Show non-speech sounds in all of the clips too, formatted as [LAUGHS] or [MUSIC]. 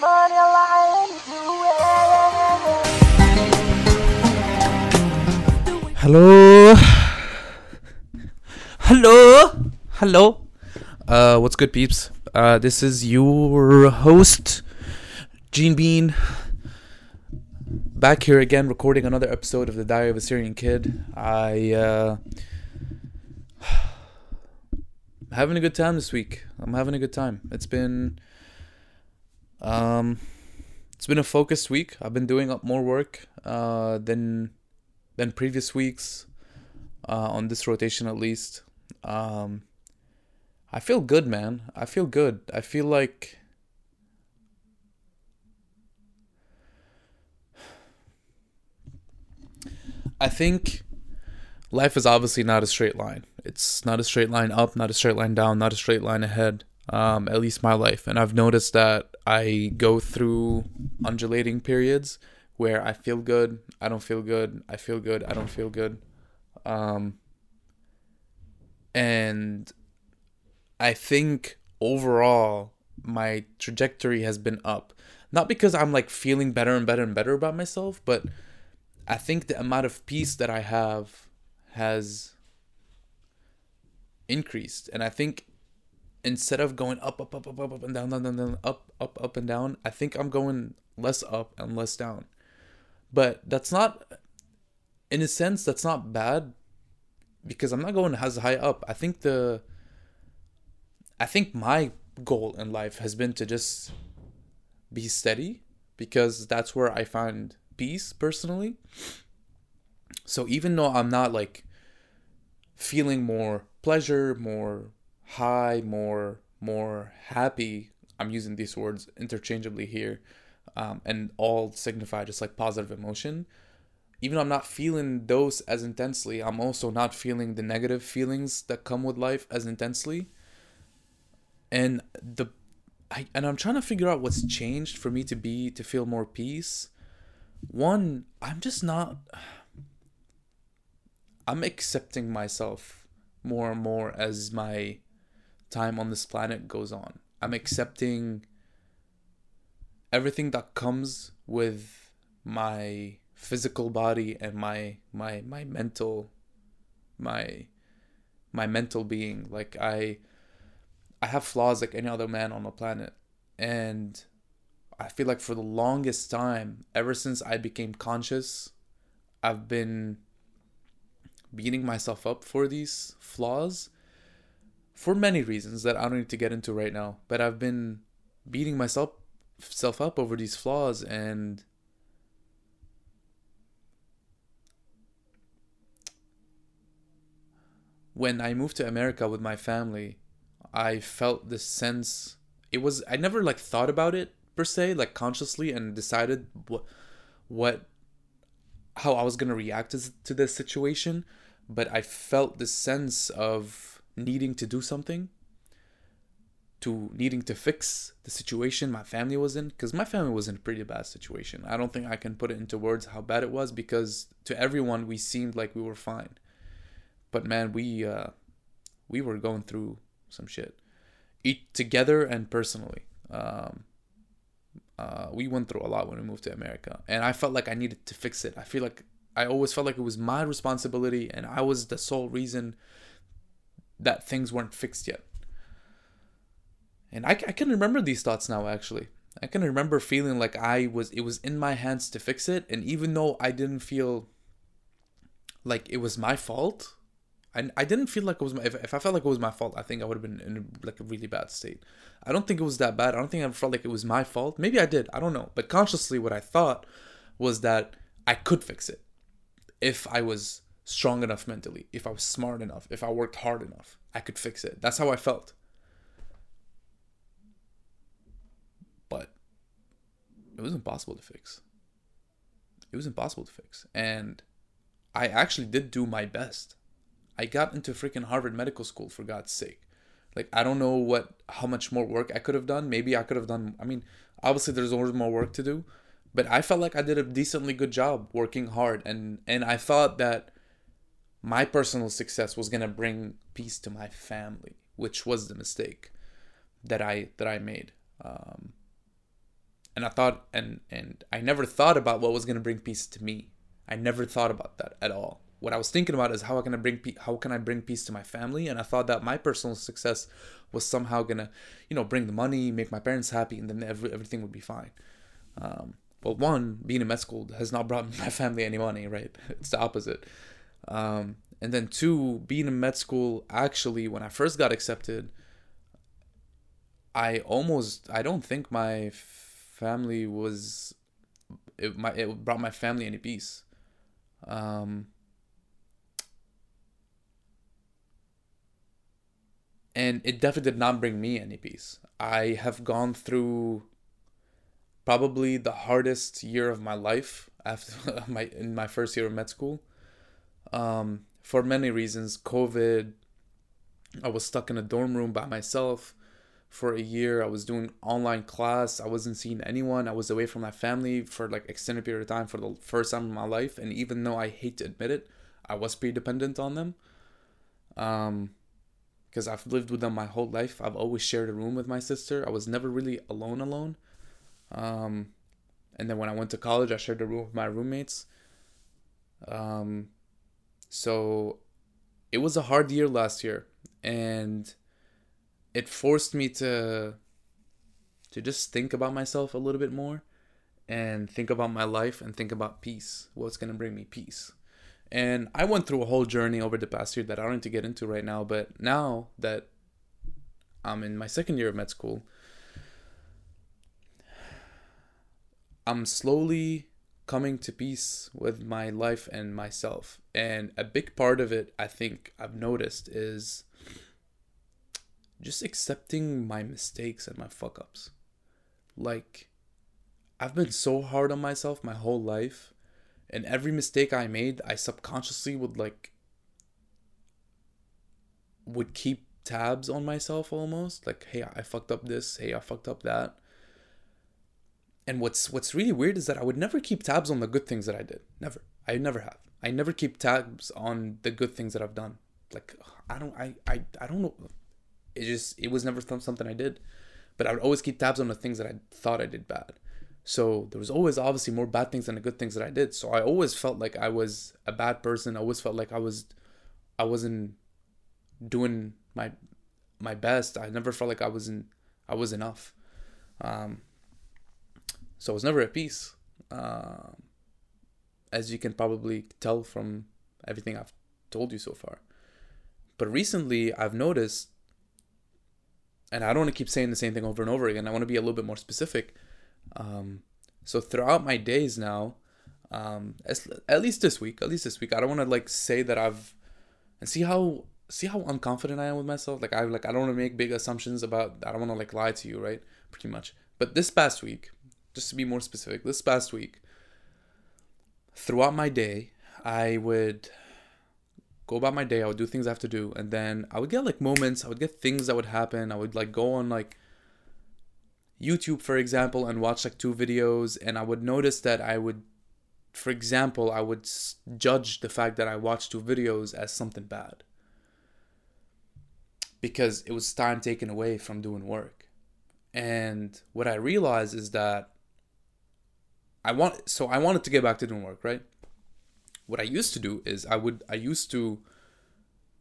money lying Hello. Hello. Hello. Uh, what's good, peeps? Uh, this is your host, Gene Bean, back here again, recording another episode of the Diary of a Syrian Kid. I uh, [SIGHS] having a good time this week. I'm having a good time. It's been um, it's been a focused week. I've been doing up more work uh than than previous weeks uh, on this rotation at least. Um, I feel good, man. I feel good. I feel like I think life is obviously not a straight line. It's not a straight line up, not a straight line down, not a straight line ahead. Um, at least my life, and I've noticed that I go through undulating periods where I feel good, I don't feel good, I feel good, I don't feel good. Um, and I think overall my trajectory has been up. Not because I'm like feeling better and better and better about myself, but I think the amount of peace that I have has increased. And I think instead of going up, up, up, up, up, up and down, down, down, down, up, up, up and down, I think I'm going less up and less down. But that's not, in a sense, that's not bad because I'm not going as high up. I think the, I think my goal in life has been to just be steady because that's where I find peace personally. So even though I'm not like feeling more pleasure, more high, more more happy, I'm using these words interchangeably here um, and all signify just like positive emotion. Even though I'm not feeling those as intensely, I'm also not feeling the negative feelings that come with life as intensely. And the I and I'm trying to figure out what's changed for me to be to feel more peace. One, I'm just not I'm accepting myself more and more as my time on this planet goes on. I'm accepting everything that comes with my physical body and my my my mental my my mental being. Like i i have flaws like any other man on the planet. And i feel like for the longest time ever since i became conscious i've been beating myself up for these flaws for many reasons that i don't need to get into right now but i've been beating myself self up over these flaws and when I moved to America with my family, I felt this sense it was I never like thought about it per se like consciously and decided what what how I was going to react to, to this situation, but I felt this sense of needing to do something to needing to fix the situation my family was in because my family was in a pretty bad situation. I don't think I can put it into words how bad it was because to everyone we seemed like we were fine. But man, we uh we were going through some shit. Eat together and personally. Um uh, we went through a lot when we moved to America, and I felt like I needed to fix it. I feel like I always felt like it was my responsibility, and I was the sole reason that things weren't fixed yet. And I, I can remember these thoughts now, actually. I can remember feeling like I was, it was in my hands to fix it. And even though I didn't feel like it was my fault, I, I didn't feel like it was my, if, if I felt like it was my fault, I think I would have been in like a really bad state. I don't think it was that bad. I don't think I felt like it was my fault. Maybe I did. I don't know. But consciously, what I thought was that I could fix it if I was strong enough mentally, if I was smart enough, if I worked hard enough, I could fix it. That's how I felt. But it was impossible to fix. It was impossible to fix. And I actually did do my best. I got into freaking Harvard Medical School for God's sake. Like I don't know what how much more work I could have done. Maybe I could have done I mean, obviously there's always more work to do, but I felt like I did a decently good job working hard and and I thought that my personal success was going to bring peace to my family, which was the mistake that I that I made. Um and I thought and and I never thought about what was gonna bring peace to me. I never thought about that at all. What I was thinking about is how can I bring how can I bring peace to my family, and I thought that my personal success was somehow gonna, you know, bring the money, make my parents happy, and then every, everything would be fine. Um, well, one being in med school has not brought [LAUGHS] my family any money, right? It's the opposite. Um, and then two, being in med school, actually, when I first got accepted, I almost I don't think my family was it my it brought my family any peace. Um, and it definitely did not bring me any peace. I have gone through probably the hardest year of my life after [LAUGHS] my in my first year of med school. Um, for many reasons, COVID. I was stuck in a dorm room by myself for a year. I was doing online class. I wasn't seeing anyone. I was away from my family for like extended period of time for the first time in my life. And even though I hate to admit it, I was pretty dependent on them. Um, because I've lived with them my whole life. I've always shared a room with my sister. I was never really alone alone. Um, and then when I went to college, I shared a room with my roommates. Um, so it was a hard year last year, and it forced me to to just think about myself a little bit more and think about my life and think about peace. What's gonna bring me peace? And I went through a whole journey over the past year that I don't need to get into right now, but now that I'm in my second year of med school, I'm slowly coming to peace with my life and myself. And a big part of it, I think I've noticed, is just accepting my mistakes and my fuck ups. Like, I've been so hard on myself my whole life, and every mistake I made, I subconsciously would like, would keep tabs on myself almost. Like, hey, I fucked up this, hey, I fucked up that. And what's what's really weird is that I would never keep tabs on the good things that I did. Never. I never have. I never keep tabs on the good things that I've done. Like I don't I I, I don't know it just it was never something I did, but I would always keep tabs on the things that I thought I did bad. So there was always obviously more bad things than the good things that I did. So I always felt like I was a bad person. I always felt like I was I wasn't doing my my best. I never felt like I wasn't I was enough. Um, so I was never at peace. Uh, as you can probably tell from everything I've told you so far. But recently I've noticed and I don't want to keep saying the same thing over and over again. I want to be a little bit more specific. Um, so throughout my days now, um, as, at least this week, at least this week, I don't want to like say that I've and see how see how unconfident I am with myself. Like I like I don't want to make big assumptions about. I don't want to like lie to you, right? Pretty much. But this past week, just to be more specific, this past week, throughout my day, I would go about my day. I would do things I have to do, and then I would get like moments. I would get things that would happen. I would like go on like YouTube, for example, and watch like two videos, and I would notice that I would, for example, I would judge the fact that I watched two videos as something bad because it was time taken away from doing work. And what I realized is that I want so I wanted to get back to doing work, right? what I used to do is I would I used to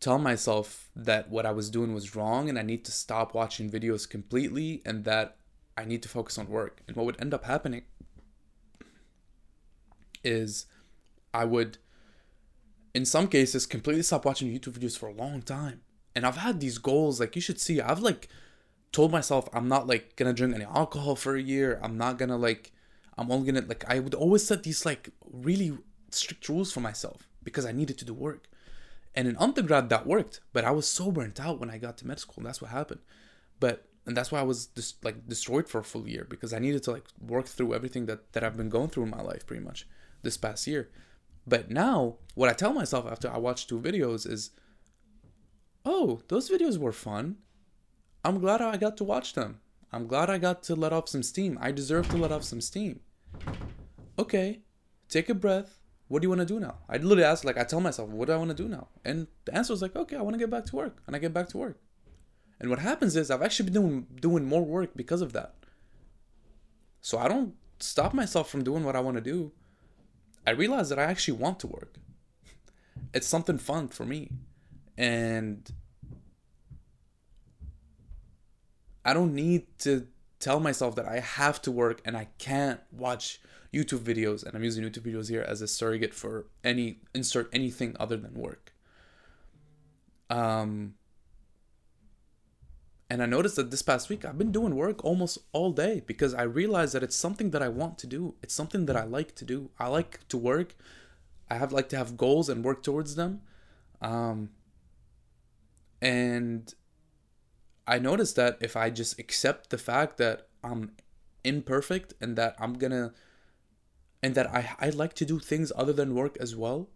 tell myself that what I was doing was wrong and I need to stop watching videos completely and that I need to focus on work. And what would end up happening is I would in some cases completely stop watching YouTube videos for a long time. And I've had these goals like you should see I've like told myself I'm not like gonna drink any alcohol for a year. I'm not gonna like I'm only gonna like I would always set these like really strict rules for myself because I needed to do work. And in undergrad that worked, but I was so burnt out when I got to med school. And that's what happened. But and that's why I was just like destroyed for a full year because I needed to like work through everything that that I've been going through in my life pretty much this past year. But now what I tell myself after I watch two videos is oh, those videos were fun. I'm glad I got to watch them. I'm glad I got to let off some steam. I deserve to let off some steam. Okay, take a breath, what do you want to do now? I literally ask, like, I tell myself, what do I want to do now? And the answer is like, okay, I want to get back to work. And I get back to work. And what happens is I've actually been doing, doing more work because of that. So I don't stop myself from doing what I want to do. I realize that I actually want to work. [LAUGHS] It's something fun for me. And I don't need to tell myself that I have to work and I can't watch YouTube videos. And I'm using YouTube videos here as a surrogate for any insert anything other than work. Um, and I noticed that this past week I've been doing work almost all day because I realized that it's something that I want to do. It's something that I like to do. I like to work. I have like to have goals and work towards them. Um, and I noticed that if I just accept the fact that I'm imperfect and that I'm gonna and that I I like to do things other than work as well,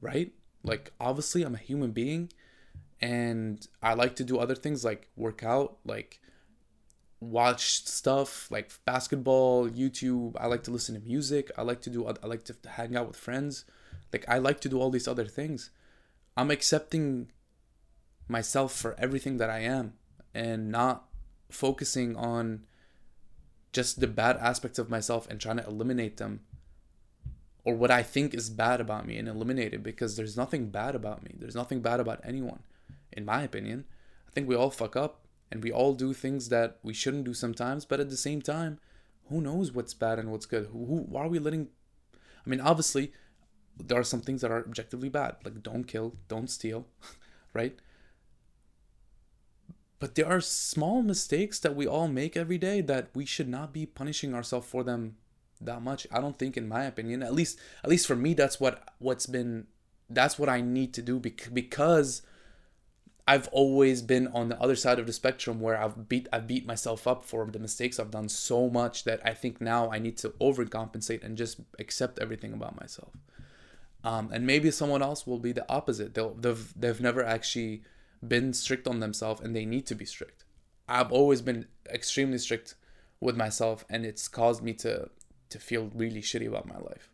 right? Like obviously I'm a human being and I like to do other things like work out, like watch stuff like basketball, YouTube. I like to listen to music. I like to do I like to hang out with friends. Like I like to do all these other things. I'm accepting myself for everything that I am and not focusing on just the bad aspects of myself and trying to eliminate them or what I think is bad about me and eliminate it because there's nothing bad about me. There's nothing bad about anyone, in my opinion. I think we all fuck up and we all do things that we shouldn't do sometimes, but at the same time, who knows what's bad and what's good? Who, who why are we letting I mean, obviously, there are some things that are objectively bad, like don't kill, don't steal, [LAUGHS] right? But there are small mistakes that we all make every day that we should not be punishing ourselves for them that much. I don't think in my opinion, at least at least for me that's what what's been that's what I need to do because I've always been on the other side of the spectrum where I've beat I've beat myself up for the mistakes I've done so much that I think now I need to overcompensate and just accept everything about myself. Um, and maybe someone else will be the opposite. They'll, they've they've never actually been strict on themselves and they need to be strict. I've always been extremely strict with myself and it's caused me to to feel really shitty about my life.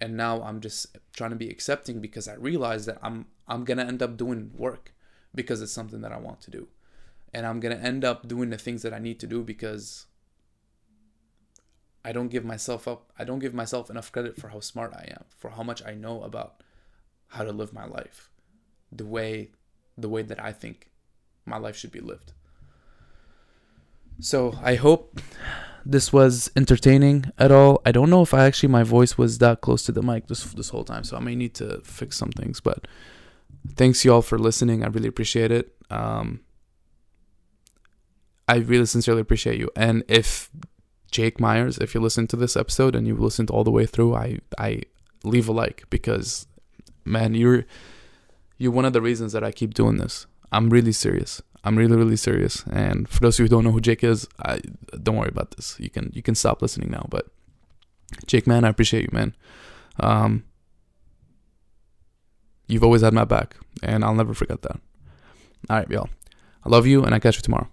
And now I'm just trying to be accepting because I realize that I'm I'm going to end up doing work because it's something that I want to do. And I'm going to end up doing the things that I need to do because I don't give myself up I don't give myself enough credit for how smart I am, for how much I know about how to live my life. The way the way that I think my life should be lived. So I hope this was entertaining at all. I don't know if I actually my voice was that close to the mic this this whole time, so I may need to fix some things. But thanks y'all for listening. I really appreciate it. Um, I really sincerely appreciate you. And if Jake Myers, if you listen to this episode and you've listened all the way through, I I leave a like because man, you're you're one of the reasons that I keep doing this. I'm really serious. I'm really really serious. And for those who don't know who Jake is, I don't worry about this. You can you can stop listening now. But Jake, man, I appreciate you, man. Um, you've always had my back, and I'll never forget that. All right, y'all. I love you, and I catch you tomorrow.